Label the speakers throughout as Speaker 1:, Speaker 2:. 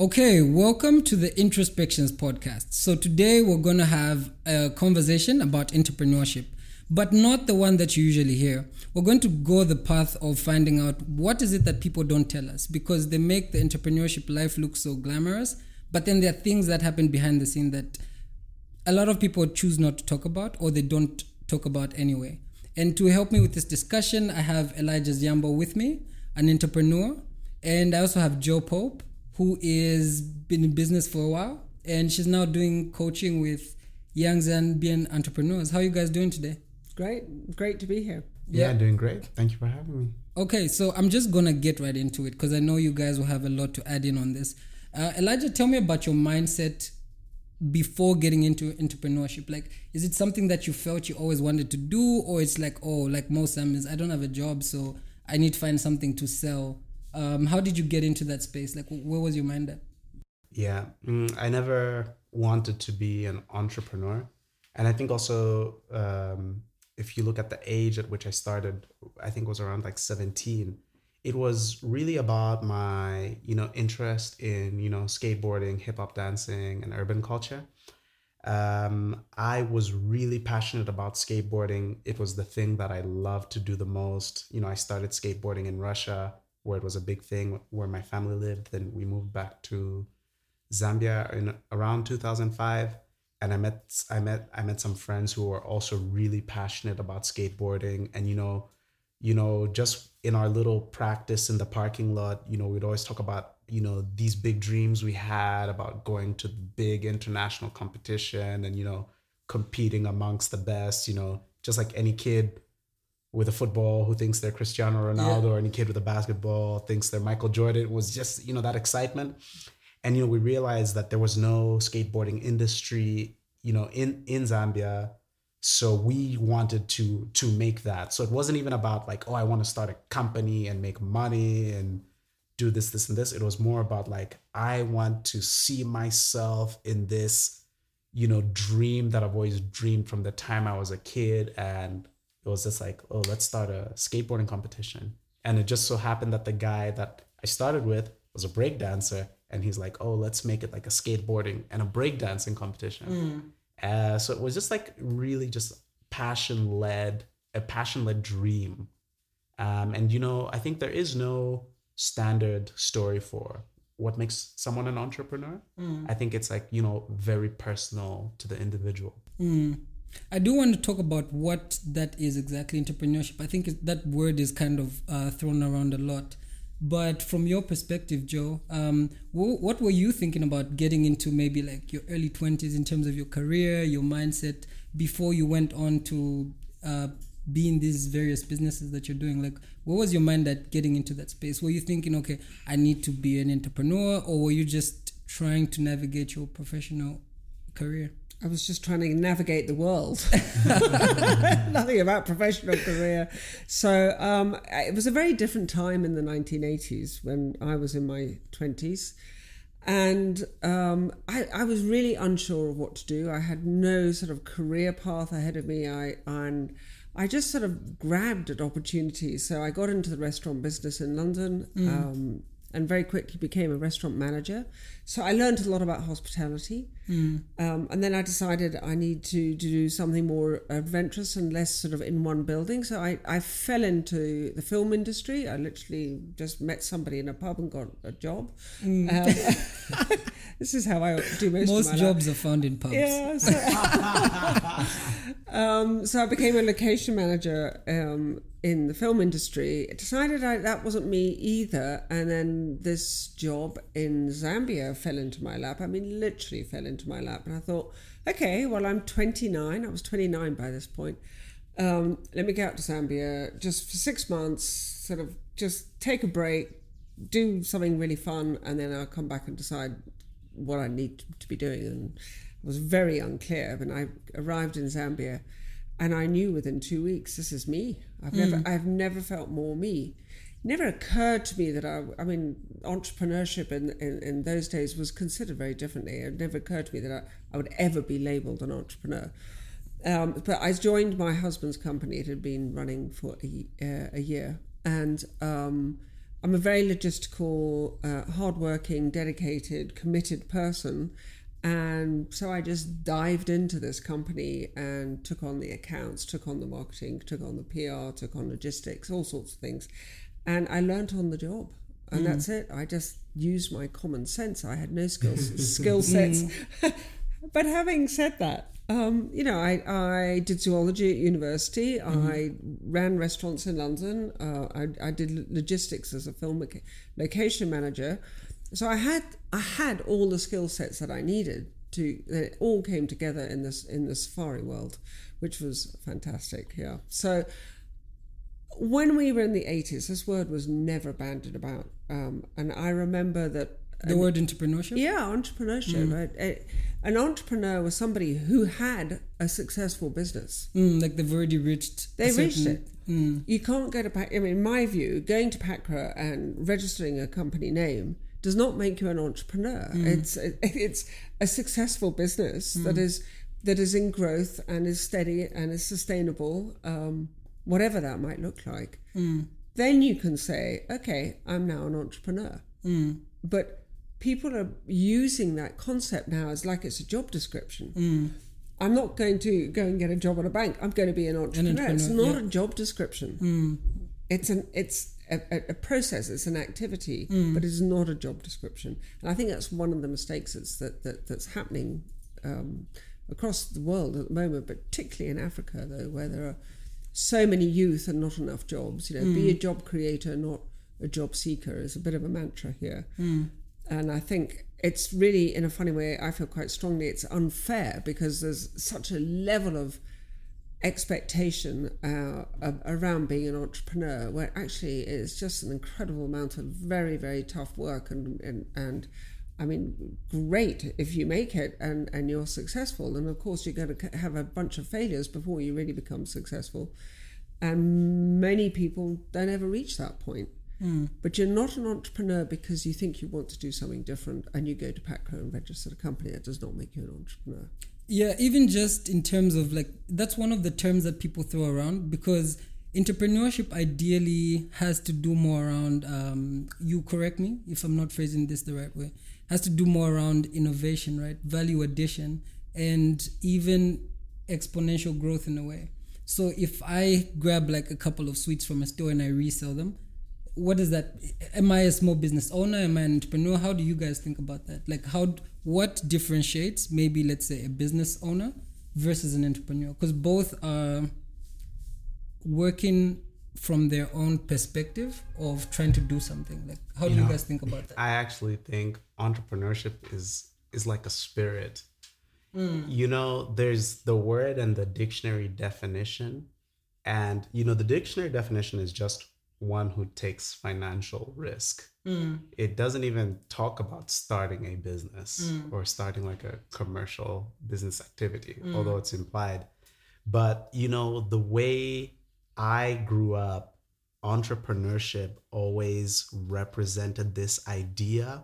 Speaker 1: Okay, welcome to the Introspections podcast. So, today we're going to have a conversation about entrepreneurship, but not the one that you usually hear. We're going to go the path of finding out what is it that people don't tell us because they make the entrepreneurship life look so glamorous, but then there are things that happen behind the scene that a lot of people choose not to talk about or they don't talk about anyway. And to help me with this discussion, I have Elijah Zgambo with me, an entrepreneur, and I also have Jo Pope who is been in business for a while and she's now doing coaching with young Zambian entrepreneurs. How are you guys doing today?
Speaker 2: Great, great to be here.
Speaker 3: Yeah, yeah doing great. Thank you for having me.
Speaker 1: Okay, so I'm just gonna get right into it because I know you guys will have a lot to add in on this. Uh, Elijah, tell me about your mindset before getting into entrepreneurship. Like, is it something that you felt you always wanted to do, or it's like, oh, like most Zambians, I don't have a job, so I need to find something to sell um, how did you get into that space? Like, where was your mind at?
Speaker 3: Yeah, mm, I never wanted to be an entrepreneur. And I think also, um, if you look at the age at which I started, I think it was around like 17. It was really about my, you know, interest in, you know, skateboarding, hip hop dancing, and urban culture. Um, I was really passionate about skateboarding. It was the thing that I loved to do the most. You know, I started skateboarding in Russia where it was a big thing where my family lived. Then we moved back to Zambia in around 2005 and I met I met I met some friends who were also really passionate about skateboarding and you know you know just in our little practice in the parking lot you know we'd always talk about you know these big dreams we had about going to big international competition and you know competing amongst the best you know just like any kid with a football who thinks they're Cristiano Ronaldo yeah. or any kid with a basketball thinks they're Michael Jordan. It was just, you know, that excitement. And, you know, we realized that there was no skateboarding industry, you know, in, in Zambia. So we wanted to to make that. So it wasn't even about like, oh, I want to start a company and make money and do this, this, and this. It was more about like, I want to see myself in this, you know, dream that I've always dreamed from the time I was a kid and it was just like, oh, let's start a skateboarding competition. And it just so happened that the guy that I started with was a breakdancer. And he's like, oh, let's make it like a skateboarding and a breakdancing competition. Mm. Uh, so it was just like really just passion led, a passion led dream. Um, and, you know, I think there is no standard story for what makes someone an entrepreneur. Mm. I think it's like, you know, very personal to the individual.
Speaker 1: Mm. I do want to talk about what that is exactly entrepreneurship. I think that word is kind of uh, thrown around a lot. But from your perspective, Jo, um, what were you thinking about getting into maybe like your early 20s in terms of your career, your mindset, before you went on to uh, be in these various businesses that you're doing? Like, what was your mind at getting into that space? Were you thinking, okay, I need to be an entrepreneur, or were you just trying to navigate your professional career?
Speaker 2: I was just trying to navigate the world. Nothing about professional career. So um, it was a very different time in the 1980s when I was in my 20s. And um, I, I, was really unsure of what to do. I had no sort of career path ahead of me. I and I just sort of grabbed at opportunities. So I got into the restaurant business in London. Mm. Um, and very quickly became a restaurant manager. So I learned a lot about hospitality. Mm. Um, and then I decided I need to, to do something more adventurous and less sort of in one building. So I, I fell into the film industry. I literally just met somebody in a pub and got a job. Mm. Um, this is how I do most,
Speaker 1: most jobs life. are found in pubs.
Speaker 2: Yeah. So, um, so I became a location manager um, in the film industry. I decided I, that wasn't me either. And then this job in Zambia fell into my lap. I mean, literally fell into my lap. And I thought, okay, well, I'm 29. I was 29 by this point. Um, let me get out to Zambia just for six months, sort of just take a break, do something really fun, and then I'll come back and decide what I need to be doing. And was very unclear when I arrived in Zambia and I knew within two weeks this is me. I've mm. never I've never felt more me. never occurred to me that I I mean entrepreneurship in, in, in those days was considered very differently. It never occurred to me that I, I would ever be labelled an entrepreneur. Um, but I joined my husband's company. It had been running for a, uh, a year, and um, I'm a very logistical, uh, hardworking, dedicated, committed person. And so I just dived into this company and took on the accounts, took on the marketing, took on the PR, took on logistics, all sorts of things. And I learned on the job. And mm. that's it. I just used my common sense. I had no skills, skill sets. but having said that, um, you know, I, I did zoology at university. Mm-hmm. I ran restaurants in London. Uh, I, I did logistics as a film location manager. So I had I had all the skill sets that I needed to. It all came together in this in the safari world, which was fantastic. Yeah. So when we were in the eighties, this word was never bandied about, um, and I remember that
Speaker 1: the word entrepreneurship.
Speaker 2: Yeah, entrepreneurship. Mm. An entrepreneur was somebody who had a successful business.
Speaker 1: Mm, like they've already reached.
Speaker 2: They reached it. Mm. You can't go to. I mean, in my view, going to PACRA and registering a company name does not make you an entrepreneur. Mm. It's it's a successful business mm. that is that is in growth and is steady and is sustainable, um, whatever that might look like. Mm. Then you can say, okay, I'm now an entrepreneur. Mm. But people are using that concept now as like it's a job description. Mm. I'm not going to go and get a job at a bank. I'm going to be an entrepreneur. An entrepreneur it's not yeah. a job description. Mm. It's an it's a, a, process. It's an activity, mm. but it's not a job description. And I think that's one of the mistakes that's that, that that's happening um, across the world at the moment, but particularly in Africa, though, where there are so many youth and not enough jobs. You know, be a mm. job creator, not a job seeker, is a bit of a mantra here. Mm. And I think it's really, in a funny way, I feel quite strongly it's unfair because there's such a level of expectation uh, around being an entrepreneur where actually it's just an incredible amount of very, very tough work and, and, and I mean, great if you make it and, and you're successful. And of course, you're going to have a bunch of failures before you really become successful. And many people don't ever reach that point. Mm. But you're not an entrepreneur because you think you want to do something different and you go to PACRA and register a company. That does not make you an entrepreneur.
Speaker 1: Yeah, even just in terms of like, that's one of the terms that people throw around because entrepreneurship ideally has to do more around, um, you correct me if I'm not phrasing this the right way, has to do more around innovation, right? Value addition and even exponential growth in a way. So if I grab like a couple of sweets from a store and I resell them, what is that am i a small business owner am i an entrepreneur how do you guys think about that like how what differentiates maybe let's say a business owner versus an entrepreneur? Because both are working from their own perspective of trying to do something. Like how do you, know, you guys think about that?
Speaker 3: I actually think entrepreneurship is is like a spirit. Mm. you know there's the word and the dictionary definition and you know the dictionary definition is just one who takes financial risk. Mm. It doesn't even talk about starting a business mm. or starting like a commercial business activity, mm. although it's implied. But, you know, the way I grew up, entrepreneurship always represented this idea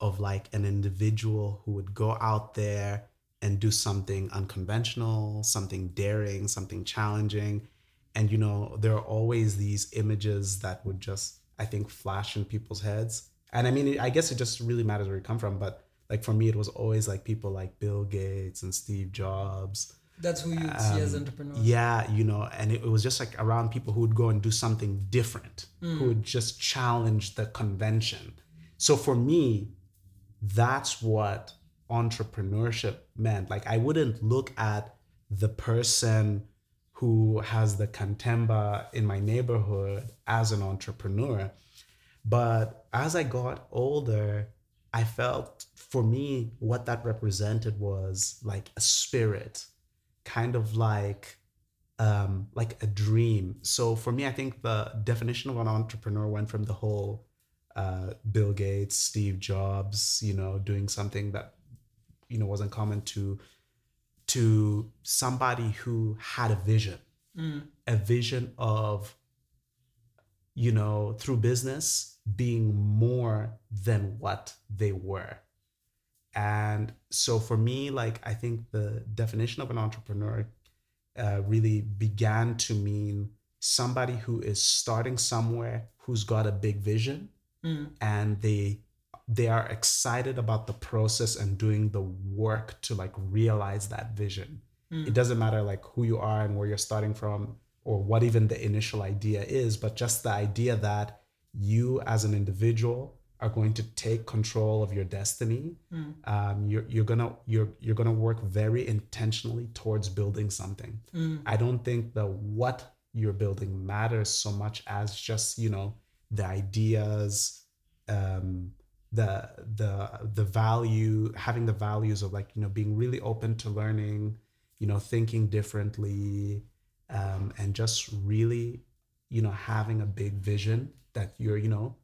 Speaker 3: of like an individual who would go out there and do something unconventional, something daring, something challenging and you know there are always these images that would just i think flash in people's heads. And i mean i guess it just really matters where you come from but like for me it was always like people like bill gates and steve jobs.
Speaker 1: That's who you um, see as um, entrepreneurs.
Speaker 3: yeah you know and it, it, was just like around people who would go and do something different mm. who would just challenge the convention. So for me that's what entrepreneurship meant. Like i wouldn't look at the person who has the Kantemba in my neighborhood as an entrepreneur. But as I got older, I felt for me, what that represented was like a spirit, kind of like um, like a dream. So for me, I think the definition of an entrepreneur went from the whole uh, Bill Gates, Steve Jobs, you know, doing something that you know wasn't common to to somebody who had a vision, mm. a vision of, you know, through business being more than what they were. And so for me, like, I think the definition of an entrepreneur uh, really began to mean somebody who is starting somewhere, who's got a big vision, and they they are excited about the process and doing the work to like realize that vision. It doesn't matter like who you are and where you're starting from or what even the initial idea is but just the idea that you as an individual are going to take control of your destiny. Um, you're, you're gonna you're you're gonna work very intentionally towards building something. I don't think the what you're building matters so much as just you know the ideas um, the the the value having the values of like you know being really open to learning you know thinking differently um, and just really you know having a big vision that you're you know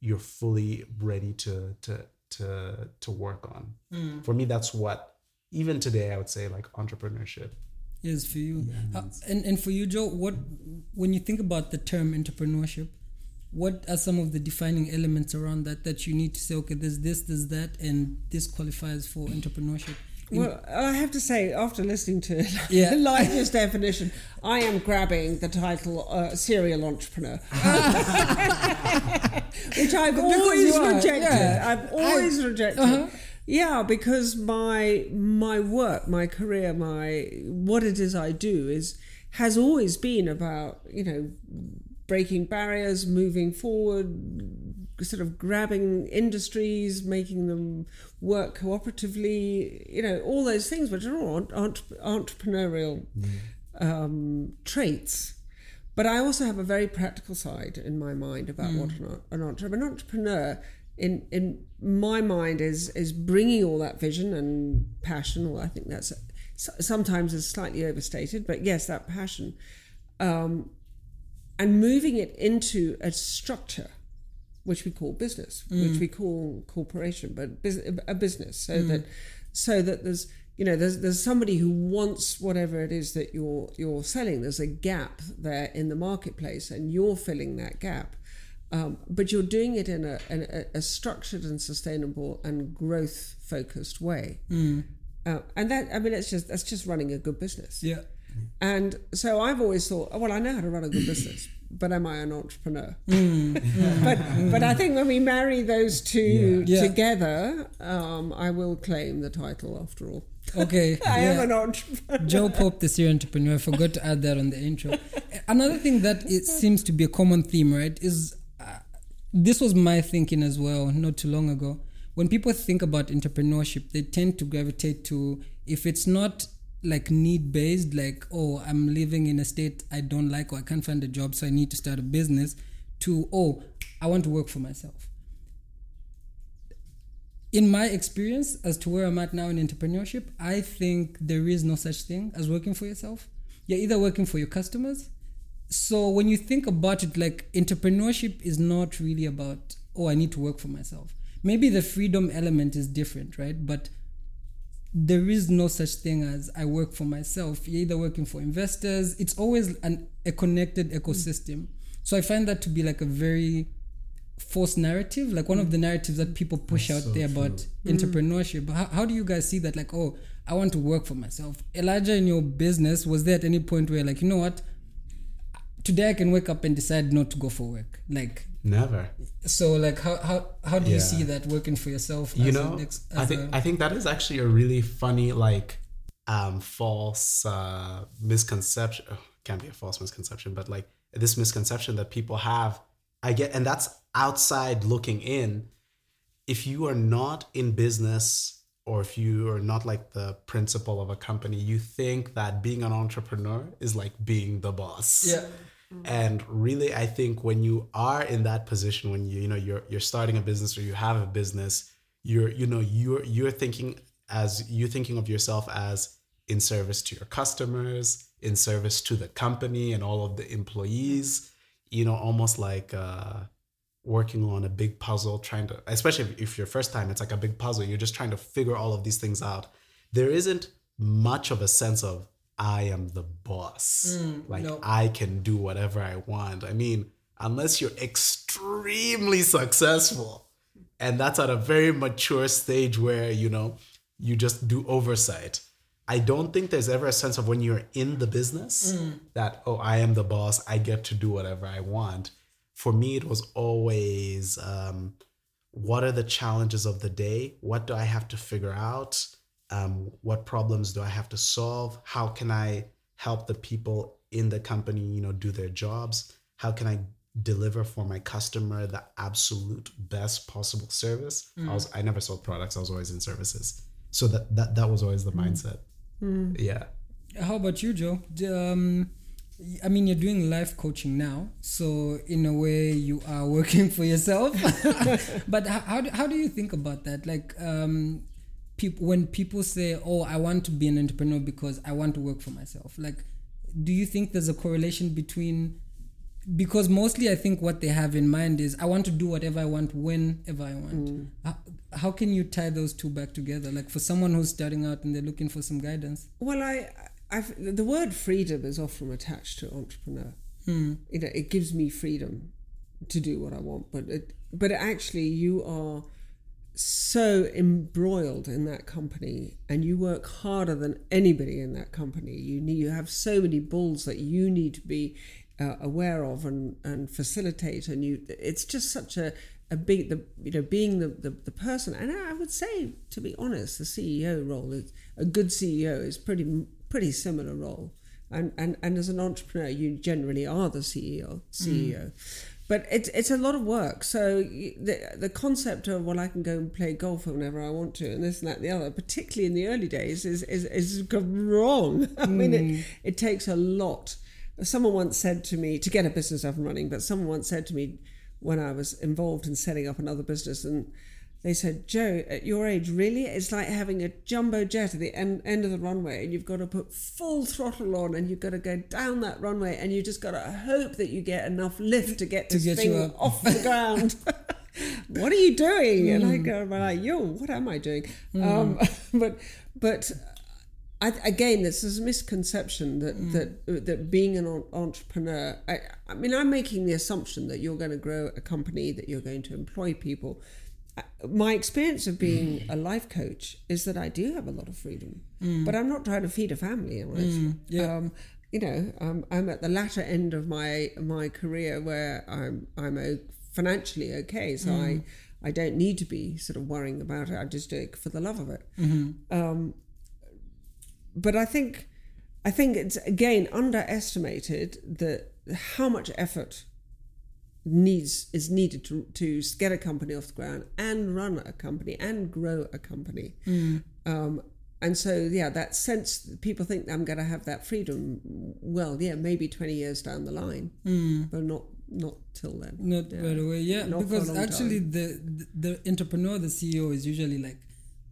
Speaker 3: you're fully ready to to to to work on for me that's what even today i would say like entrepreneurship
Speaker 1: is for you. Uh, and and for you, Jo, what when you think about the term entrepreneurship, what are some of the defining elements around that that you need to say, okay, there's this, there's that, and this qualifies for entrepreneurship? In-
Speaker 2: Well, I have to say, after listening to
Speaker 1: Yeah.
Speaker 2: Elijah's definition, I am grabbing the title uh, serial entrepreneur, which I've always rejected.
Speaker 1: yeah.
Speaker 2: I've always rejected.
Speaker 1: Uh-huh.
Speaker 2: Yeah, because my my work, my career, my what it is I do is has always been about you know breaking barriers, moving forward, sort of grabbing industries, making them work cooperatively, you know, all those things, which are all entre- entrepreneurial um, traits. But I also have a very practical side in my mind about what an, an entrepreneur. An entrepreneur, in in my mind, is is bringing all that vision and passion. Well, I think that's sometimes is slightly overstated, but yes, that passion, um, and moving it into a structure which we call business, which we call corporation, but a business, so that so that there's you know there's there's somebody who wants whatever it is that you're you're selling. There's a gap there in the marketplace, and you're filling that gap. Um, but you're doing it in a, in a, a structured and sustainable and growth focused way. Uh, and that I mean, it's just that's just running a good business.
Speaker 1: yeah.
Speaker 2: And so I've always thought, oh, well, I know how to run a good business, but am I an entrepreneur? but but I think when we marry those two
Speaker 1: Yeah. Yeah.
Speaker 2: together, um, I will claim the title after all.
Speaker 1: Okay.
Speaker 2: I
Speaker 1: yeah.
Speaker 2: am an entrepreneur.
Speaker 1: Jo Pope, the serial entrepreneur. I forgot to add that on the intro. Another thing that it seems to be a common theme, right, is uh, this was my thinking as well, not too long ago. When people think about entrepreneurship, they tend to gravitate to if it's not like need based, like oh, I'm living in a state I don't like or I can't find a job, so I need to start a business. To oh, I want to work for myself in my experience as to where I'm at now in entrepreneurship, I think there is no such thing as working for yourself. You're either working for your customers. So when you think about it, like entrepreneurship is not really about, oh, I need to work for myself. Maybe the freedom element is different, right? But there is no such thing as I work for myself. You're either working for investors. It's always an, a connected mm. ecosystem. So I find that to be like a very false narrative, like one of mm. the narratives that people push
Speaker 4: That's
Speaker 1: out
Speaker 4: so
Speaker 1: there
Speaker 4: true.
Speaker 1: about entrepreneurship. How, how do you guys see that? Like, oh, I want to work for myself. Elijah, in your business, was there at any point where, like, you know what? Today I can wake up and decide not to go for work. Like,
Speaker 3: never
Speaker 1: so, like, how how, how do you see that working for yourself?
Speaker 3: you
Speaker 1: as
Speaker 3: know i think
Speaker 1: a-
Speaker 3: i think that is actually a really funny like um false uh misconception oh, can't be a false misconception but like this misconception that people have i get and that's outside looking in if you are not in business or if you are not like the principal of a company you think that being an entrepreneur is like being the boss
Speaker 1: yeah.
Speaker 3: and really i think when you are in that position when you you know you're you're starting a business or you have a business you're you know you're you're thinking as you're thinking of yourself as in service to your customers in service to the company and all of the employees you know almost like uh working on a big puzzle trying to especially if, if you're first time it's like a big puzzle you're just trying to figure all of these things out. There isn't much of a sense of i am the boss. Mm, like
Speaker 1: no.
Speaker 3: i can do whatever i want. I mean unless you're extremely successful and that's at a very mature stage where you know you just do oversight. I don't think there's ever a sense of when you're in the business mm. that oh i am the boss. I get to do whatever i want for me, it was always um, what are the challenges of the day? What do I have to figure out? Um, what problems do I have to solve? How can I help the people in the company, you know, do their jobs? How can I deliver for my customer the absolute best possible service? I was I never sold products. I was always in services. So that that, that was always the mindset. Yeah.
Speaker 1: How about you, Jo? Um, I mean, you're doing life coaching now, so in a way, you are working for yourself. but how, how do, how do you think about that? Like, um, people when people say, "Oh, I want to be an entrepreneur because I want to work for myself," like, do you think there's a correlation between? Because mostly, I think what they have in mind is, I want to do whatever I want whenever I want. How, how can you tie those two back together? Like for someone who's starting out and they're looking for some guidance.
Speaker 2: Well, I, I've, the word freedom is often attached to entrepreneur. You know, it gives me freedom to do what I want, but it, but actually, you are so embroiled in that company, and you work harder than anybody in that company. You need, you have so many balls that you need to be uh, aware of and and facilitate, and you. It's just such a a big the you know being the, the the person and i would say to be honest the ceo role is a good ceo is pretty pretty similar role. And and and as an entrepreneur you generally are the ceo ceo mm. but it's it's a lot of work. So the the concept of well i can go and play golf whenever i want to and this and that and the other particularly in the early days is is is wrong. I mean it, mm. it takes a lot. Someone once said to me to get a business up and running but someone once said to me when I was involved in setting up another business, and they said, "Jo, at your age, really, it's like having a jumbo jet at the end, end of the runway, and you've got to put full throttle on, and you've got to go down that runway, and you just got to hope that you get enough lift to get
Speaker 1: To get
Speaker 2: thing off the ground." what are you doing? And I mm. go, "I'm like, yo, what am I doing?" Mm. Um, but but I, again, this is a misconception that mm. that that being an entrepreneur. I, I mean, I'm making the assumption that you're going to grow a company, that you're going to employ people. My experience of being a life coach is that I do have a lot of freedom, but I'm not trying to feed a family. Am I?
Speaker 1: yeah.
Speaker 2: Um, you know, um, I'm at the latter end of my my career where I'm I'm o- financially okay, so I I don't need to be sort of worrying about it. I just do it for the love of it. Um, but I think I think it's again underestimated that how much effort needs is needed to to get a company off the ground and run a company and grow a company. Um, and so yeah, that sense people think I'm going to have that freedom. Well, yeah, maybe twenty years down the line, but not not till then.
Speaker 1: Not right away, yeah.
Speaker 2: Not
Speaker 1: because actually, the, the the entrepreneur, the CEO, is usually like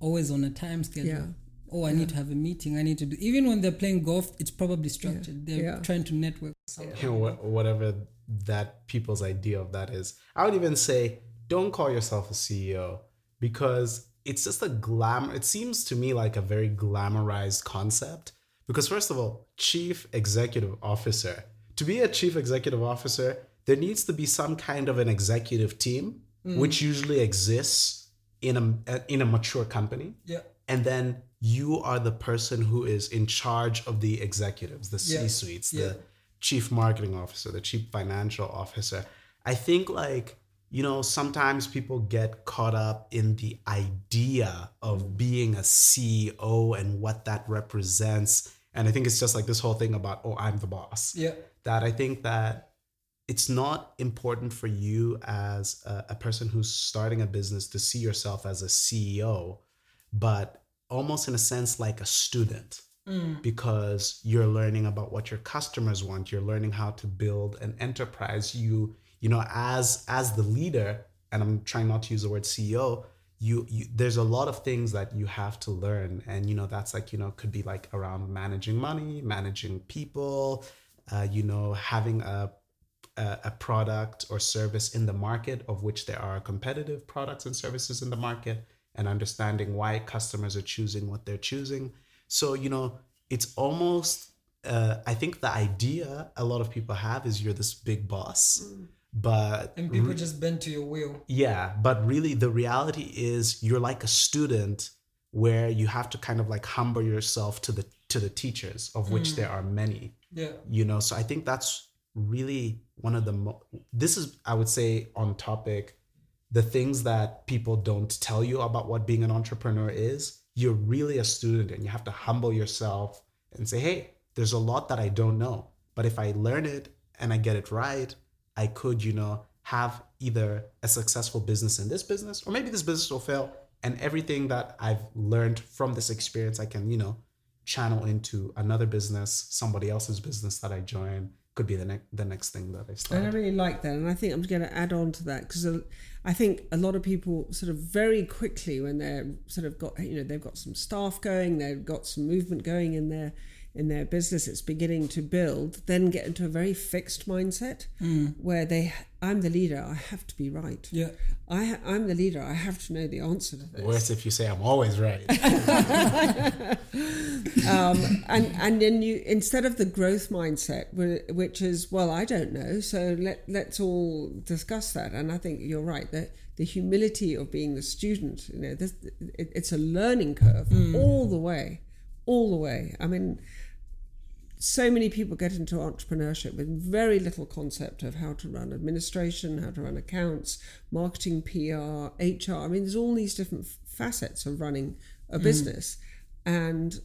Speaker 1: always on a time schedule.
Speaker 2: Yeah.
Speaker 1: Oh, I need to have a meeting. I need to do. Even when they're playing golf, it's probably structured. They're
Speaker 2: Yeah.
Speaker 1: trying to network.
Speaker 3: you know whatever that people's idea of that is i would even say don't call yourself a ceo because it's just a glamour it seems to me like a very glamorized concept because first of all chief executive officer to be a chief executive officer there needs to be some kind of an executive team mm. which usually exists in a in a mature company
Speaker 1: Yeah.
Speaker 3: and then you are the person who is in charge of the executives the
Speaker 1: Yeah.
Speaker 3: c-suites
Speaker 1: Yeah.
Speaker 3: the chief marketing officer the chief financial officer. I think like you know sometimes people get caught up in the idea of being a ceo and what that represents. And i think it's just like this whole thing about oh i'm the boss.
Speaker 1: Yeah.
Speaker 3: that I think that it's not important for you as a, a person who's starting a business to see yourself as a CEO, but almost in a sense like a student because you're learning about what your customers want. You're learning how to build an enterprise. You you know as as the leader and i'm trying not to use the word ceo you, you there's a lot of things that you have to learn. And you know that's like you know could be like around managing money managing people uh, you know having a, a product or service in the market of which there are competitive products and services in the market and understanding why customers are choosing what they're choosing so you know it's almost uh, i think the idea a lot of people have is you're this big boss but
Speaker 1: And people just bend to your will.
Speaker 3: yeah, but really the reality is you're like a student where you have to kind of like humble yourself to the to the teachers of which there are many.
Speaker 1: Yeah.
Speaker 3: You know, so I think that's really one of the mo- this is I would say on topic the things that people don't tell you about what being an entrepreneur is. You're really a student and you have to humble yourself and say, "Hey, there's a lot that I don't know, but if I learn it and I get it right, I could, you know, have either a successful business in this business or maybe this business will fail. And everything that I've learned from this experience I can, you know, channel into another business, somebody else's business that I join could be the next the next thing that I start.
Speaker 2: And I really like that, and I think I'm going to add on to that because I think a lot of people sort of very quickly when they're sort of got you know they've got some staff going, they've got some movement going in their in their business, it's beginning to build, then get into a very fixed mindset
Speaker 1: Mm.
Speaker 2: where they I'm the leader, I have to be right.
Speaker 1: Yeah.
Speaker 2: I I'm the leader, I have to know the answer to this.
Speaker 3: Worse if you say I'm always right.
Speaker 2: um, and and then you instead of the growth mindset, which is well, I don't know, so let let's all discuss that. And I think you're right that the humility of being the student, you know, this, it, it's a learning curve all the way, all the way. I mean. So many people get into entrepreneurship with very little concept of how to run administration, how to run accounts, marketing, PR, HR. I mean, there's all these different facets of running a mm. business. And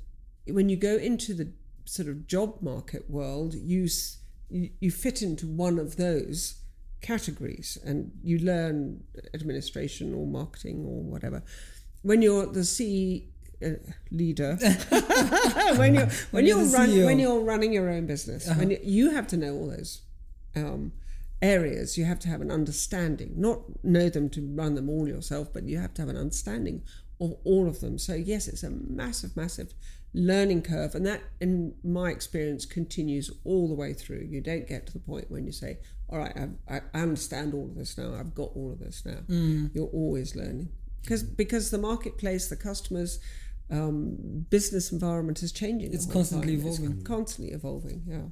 Speaker 2: when you go into the sort of job market world, you you, you fit into one of those categories, and you learn administration or marketing or whatever. When you're the Uh, leader, when you're when
Speaker 1: you're
Speaker 2: you're run, when you're running your own business, when you, you have to know all those. Um, areas. You have to have an understanding not know them to run them all yourself but you have to have an understanding of all of them. So yes it's a massive massive learning curve and that in my experience continues all the way through. You don't get to the point when you say all right I've, i I understand all of this now. I've got all of this now. You're always learning. Because because the marketplace the customers um, business environment is changing
Speaker 1: It's constantly
Speaker 2: time. It's
Speaker 1: evolving.
Speaker 2: constantly evolving yeah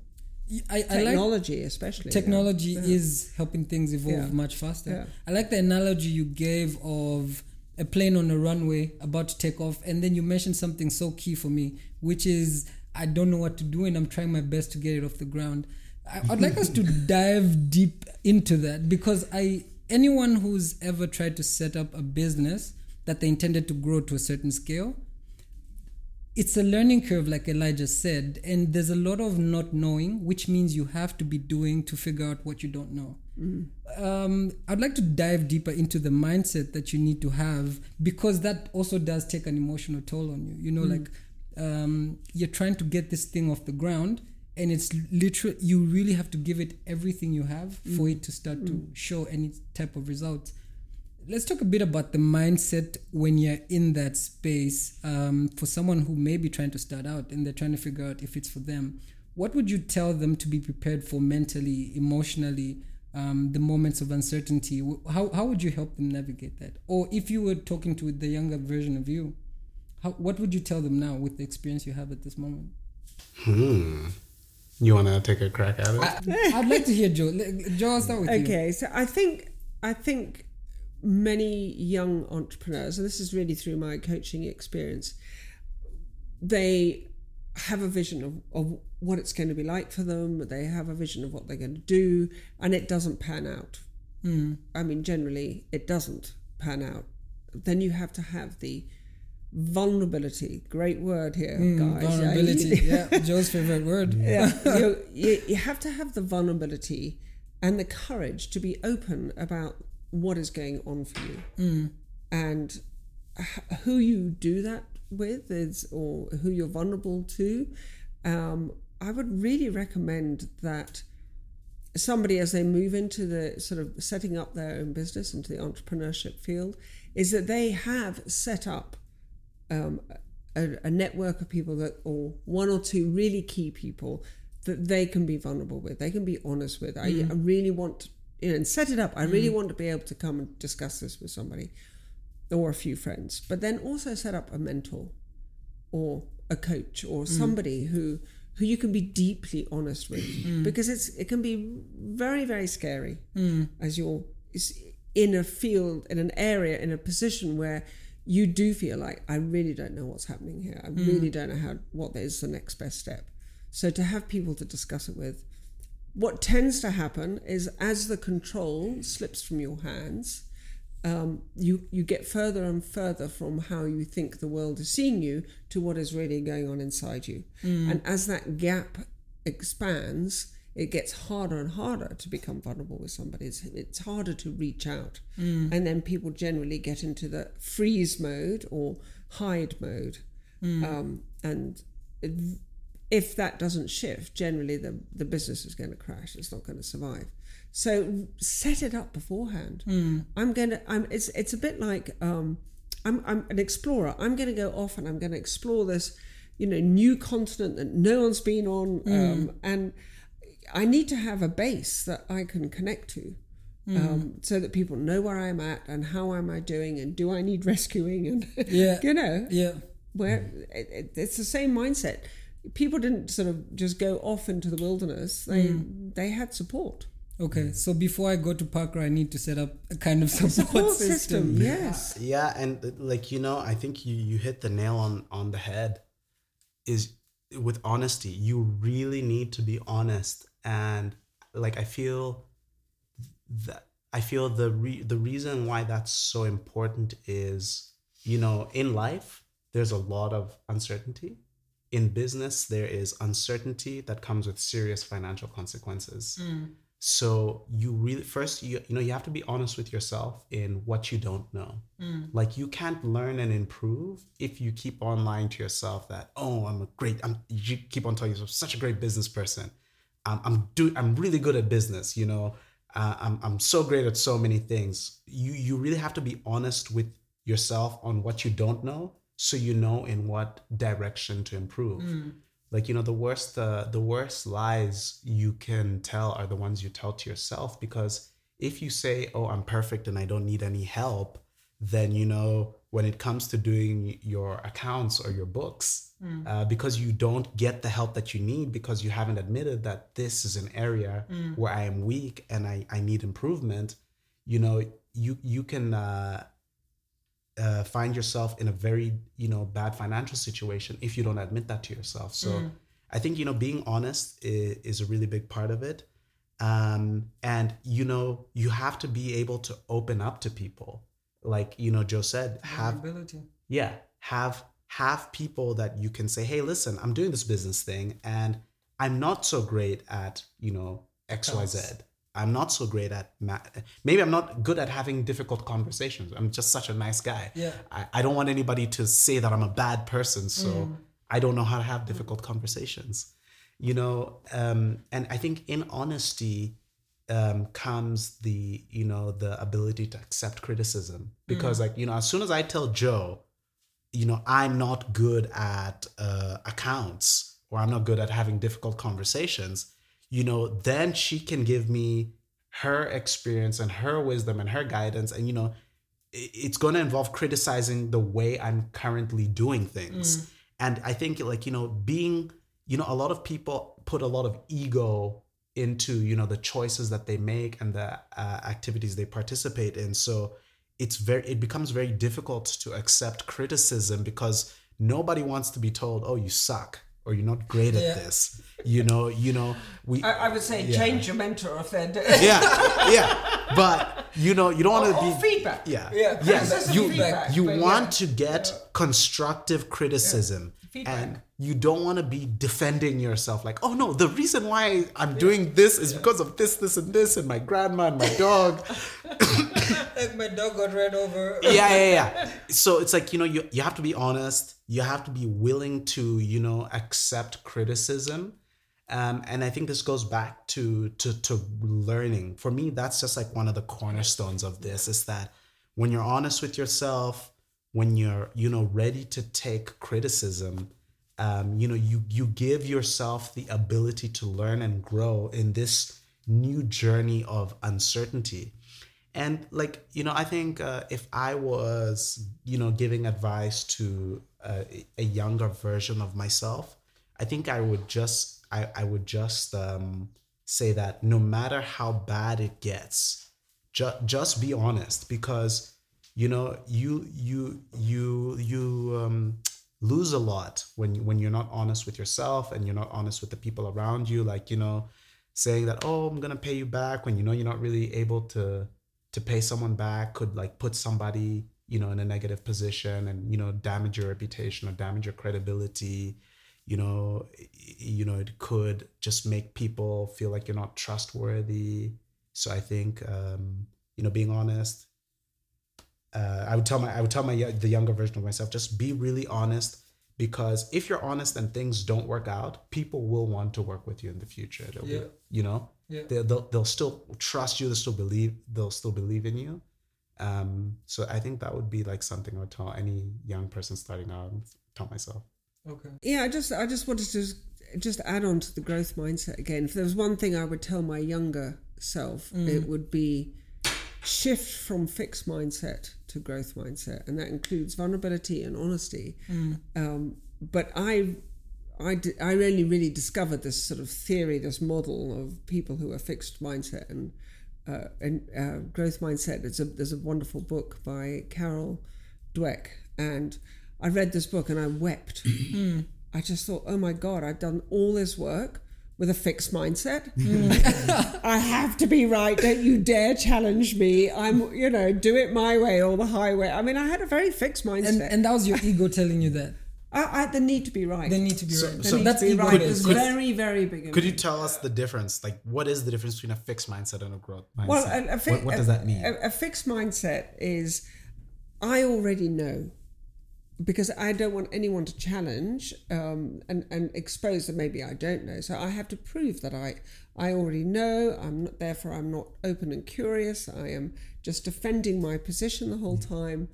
Speaker 1: I, I like
Speaker 2: technology especially
Speaker 1: technology
Speaker 2: Yeah.
Speaker 1: is helping things evolve
Speaker 2: Yeah.
Speaker 1: much faster.
Speaker 2: Yeah.
Speaker 1: I like the analogy you gave of a plane on a runway about to take off, and then you mentioned something so key for me, which is I don't know what to do, and I'm trying my best to get it off the ground. I, I'd like us to dive deep into that because I anyone who's ever tried to set up a business that they intended to grow to a certain scale it's a learning curve, like Elijah said, and there's a lot of not knowing, which means you have to be doing to figure out what you don't know. Um, I'd like to dive deeper into the mindset that you need to have because that also does take an emotional toll on you. You know, like um, you're trying to get this thing off the ground, and it's literally you really have to give it everything you have for it to start to show any type of results let's talk a bit about the mindset when you're in that space um, for someone who may be trying to start out and they're trying to figure out if it's for them. What would you tell them to be prepared for mentally emotionally um, the moments of uncertainty? How, how would you help them navigate that? Or if you were talking to the younger version of you how, what would you tell them now with the experience you have at this moment?
Speaker 3: Hmm. You want to take a crack at it?
Speaker 1: I, i'd like to hear jo. Jo i'll start with you.
Speaker 2: Okay, so I think I think many young entrepreneurs, and this is really through my coaching experience, they have a vision of, of what it's going to be like for them. They have a vision of what they're going to do, and it doesn't pan out. I mean, generally, it doesn't pan out. Then you have to have the vulnerability. Great word here,
Speaker 1: Mm,
Speaker 2: guys. Yeah,
Speaker 1: vulnerability yeah jo's favorite word
Speaker 2: yeah, you, you, you have to have the vulnerability and the courage to be open about what is going on for you. And h- who you do that with is or who you're vulnerable to um, i would really recommend that somebody as they move into the sort of setting up their own business into the entrepreneurship field is that they have set up um, a, a network of people that or one or two really key people that they can be vulnerable with they can be honest with. I, I really want you know and set it up. I really mm. want to be able to come and discuss this with somebody or a few friends but then also set up a mentor or a coach or mm. somebody who who you can be deeply honest with. Mm. Because it's it can be very very scary as you're in a field in an area in a position where you do feel like I really don't know what's happening here. I really don't know how what is the next best step. So to have people to discuss it with what tends to happen is as the control slips from your hands, um, you you get further and further from how you think the world is seeing you to what is really going on inside you. And as that gap expands, it gets harder and harder to become vulnerable with somebody. It's, it's harder to reach out. And then people generally get into the freeze mode or hide mode. Um, and it- if that doesn't shift, generally the, the business is going to crash. It's not going to survive. So set it up beforehand. I'm going to. I'm. It's it's a bit like um, I'm I'm an explorer. I'm going to go off and I'm going to explore this, you know, new continent that no one's been on, um, and I need to have a base that I can connect to. Um, so that people know where I'm at and how am I doing and do I need rescuing and
Speaker 1: Yeah.
Speaker 2: you know
Speaker 1: Yeah.
Speaker 2: where it, it, it's the same mindset. People didn't sort of just go off into the wilderness. They mm. they had support.
Speaker 1: Okay. So before I go to PACRA, I need to set up a kind of support,
Speaker 2: Support
Speaker 1: system.
Speaker 2: system, yes.
Speaker 3: yeah and like you know i think you you hit the nail on on the head is with honesty you really need to be honest and like i feel that i feel the re- the reason why that's so important is you know in life there's a lot of uncertainty in business there is uncertainty that comes with serious financial consequences. So you really first you, you know you have to be honest with yourself in what you don't know. Like you can't learn and improve if you keep on lying to yourself that oh i'm a great i'm you keep on telling yourself such a great business person. Um, i'm do i'm really good at business you know? Uh, I'm, I'm so great at so many things. You you really have to be honest with yourself on what you don't know so you know in what direction to improve. Like you know the worst uh, the worst lies you can tell are the ones you tell to yourself because if you say oh i'm perfect and i don't need any help then you know when it comes to doing your accounts or your books uh, because you don't get the help that you need because you haven't admitted that this is an area where i am weak and i, I need improvement you know you you can uh, uh, find yourself in a very you know bad financial situation if you don't admit that to yourself. So i think you know being honest is, is a really big part of it. Um, and you know you have to be able to open up to people. Like you know jo said have yeah have have people that you can say hey listen i'm doing this business thing and i'm not so great at you know xyz i'm not so great at ma- maybe i'm not good at having difficult conversations. I'm just such a nice guy.
Speaker 1: Yeah.
Speaker 3: I, I don't want anybody to say that i'm a bad person so i don't know how to have difficult conversations. You know um, and i think in honesty um, comes the you know the ability to accept criticism. Because like you know as soon as i tell jo you know i'm not good at uh, accounts or i'm not good at having difficult conversations you know then she can give me her experience and her wisdom and her guidance. And you know it's going to involve criticizing the way i'm currently doing things. And i think like you know being you know a lot of people put a lot of ego into you know the choices that they make and the uh, activities they participate in. So it's very it becomes very difficult to accept criticism because nobody wants to be told oh you suck or you're not great
Speaker 1: Yeah.
Speaker 3: at this you know you know we
Speaker 2: I, I would say
Speaker 3: Yeah.
Speaker 2: change your mentor if they're doing
Speaker 3: yeah yeah but you know you don't want to be
Speaker 2: feedback.
Speaker 3: yeah
Speaker 1: Yeah,
Speaker 3: yes you
Speaker 2: feedback,
Speaker 3: you want
Speaker 2: yeah.
Speaker 3: to get constructive criticism
Speaker 2: Feedback.
Speaker 3: and you don't want to be defending yourself like oh no the reason why i'm doing this is because of this this and this and my grandma and my dog
Speaker 1: Like my dog got ran over.
Speaker 3: yeah, yeah, yeah. So it's like, you know, you, you have to be honest. You have to be willing to, you know, accept criticism. Um, and I think this goes back to, to to learning. For me, that's just like one of the cornerstones of this is that when you're honest with yourself, when you're, you know, ready to take criticism, um, you know, you you give yourself the ability to learn and grow in this new journey of uncertainty. And like you know i think uh, if i was you know giving advice to a younger version of myself i think i would just i, I would just um, say that no matter how bad it gets ju- just be honest because you know you you you you um, lose a lot when when you're not honest with yourself and you're not honest with the people around you like you know saying that oh i'm gonna pay you back when you know you're not really able to to pay someone back could like put somebody you know in a negative position and you know damage your reputation or damage your credibility. You know you know it could just make people feel like you're not trustworthy. So i think um you know being honest uh, i would tell my i would tell my the younger version of myself just be really honest because if you're honest and things don't work out people will want to work with you in the future they'll
Speaker 1: Yeah.
Speaker 3: be, you know
Speaker 1: Yeah.
Speaker 3: they'll, they'll, they'll still trust you they'll still believe they'll still believe in you um so i think that would be like something i would tell any young person starting out and tell myself
Speaker 1: Okay.
Speaker 2: Yeah, I just I just wanted to just add on to the growth mindset again. If there was one thing I would tell my younger self, it would be shift from fixed mindset to growth mindset, and that includes vulnerability and honesty. Um, but I. I, di- I only really discovered this sort of theory, this model of people who are fixed mindset and uh, and uh, growth mindset. There's a there's a wonderful book by Carol Dweck, and I read this book and I wept. I just thought, oh my god, I've done all this work with a fixed mindset. Mm. I have to be right. Don't you dare challenge me. I'm, you know, do it my way or the highway. I mean, I had a very fixed mindset.
Speaker 1: And and that was your ego telling you that.
Speaker 2: I, I the need to be right.
Speaker 1: They need to be
Speaker 3: So-
Speaker 1: right.
Speaker 3: so-
Speaker 2: need
Speaker 1: that's
Speaker 2: to
Speaker 1: ego.
Speaker 2: right.
Speaker 1: based.
Speaker 2: It's
Speaker 3: Could-
Speaker 2: very, very big. in
Speaker 3: could you tell us the difference like what is the difference between a fixed mindset and a growth mindset
Speaker 2: Well, a, a fi-
Speaker 3: what, what does that mean
Speaker 2: A, a fixed mindset is I already know because I don't want anyone to challenge um, and and expose that maybe I don't know. So I have to prove that I I already know. I'm not therefore I'm not open and curious. I am just defending my position the whole time.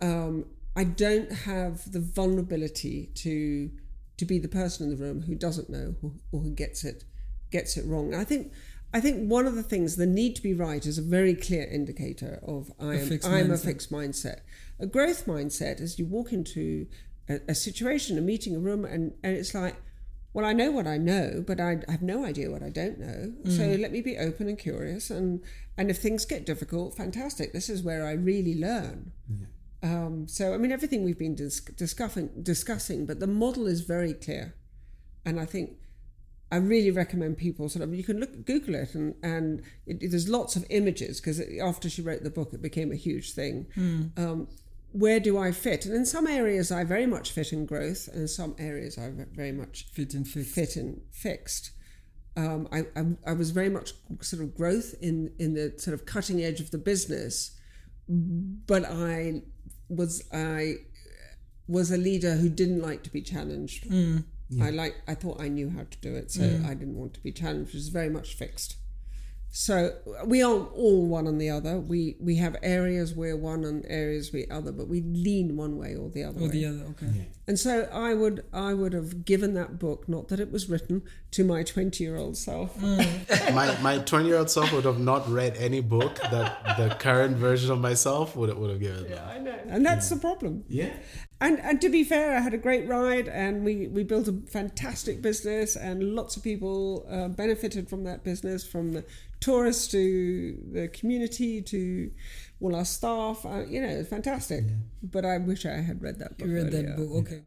Speaker 2: Um, I don't have the vulnerability to to be the person in the room who doesn't know or, or who gets it gets it wrong. I think I think one of the things the need to be right is a very clear indicator of I am
Speaker 1: fixed
Speaker 2: I'm a fixed mindset. A growth mindset as you walk into a, a situation, a meeting, a room, and and it's like. Well, I know what I know, but I have no idea what I don't know. So let me be open and curious, and and if things get difficult, fantastic. This is where I really learn. Um, so, I mean, everything we've been dis- discussing, discussing, but the model is very clear. And I think I really recommend people sort of, you can look, Google it, and, and it, it- there's lots of images because after she wrote the book, it became a huge thing. Um, where do I fit? And in some areas, I very much fit in growth, and in some areas, I very much
Speaker 1: Fit and fixed.
Speaker 2: fit and fixed. Um, I, I, I was very much sort of growth in, in the sort of cutting edge of the business, but I was I was a leader who didn't like to be challenged. I like I thought I knew how to do it, so I didn't want to be challenged. It was very much fixed. So we aren't all one and the other. We we have areas where one and areas we other, but we lean one way or the other.
Speaker 1: Or
Speaker 2: way.
Speaker 1: the other, okay.
Speaker 2: And so I would I would have given that book, not that it was written, to my twenty year old self.
Speaker 3: my my 20 year old self would have not read any book that the current version of myself would would have given them.
Speaker 2: I know. And that's the problem.
Speaker 3: yeah
Speaker 2: And and to be fair, I had a great ride and we, we built a fantastic business and lots of people uh, benefited from that business, from the tourists to the community to all our staff. Uh, you know, it's fantastic. But I wish I had read that book.
Speaker 1: You read
Speaker 2: earlier.
Speaker 1: that book, okay.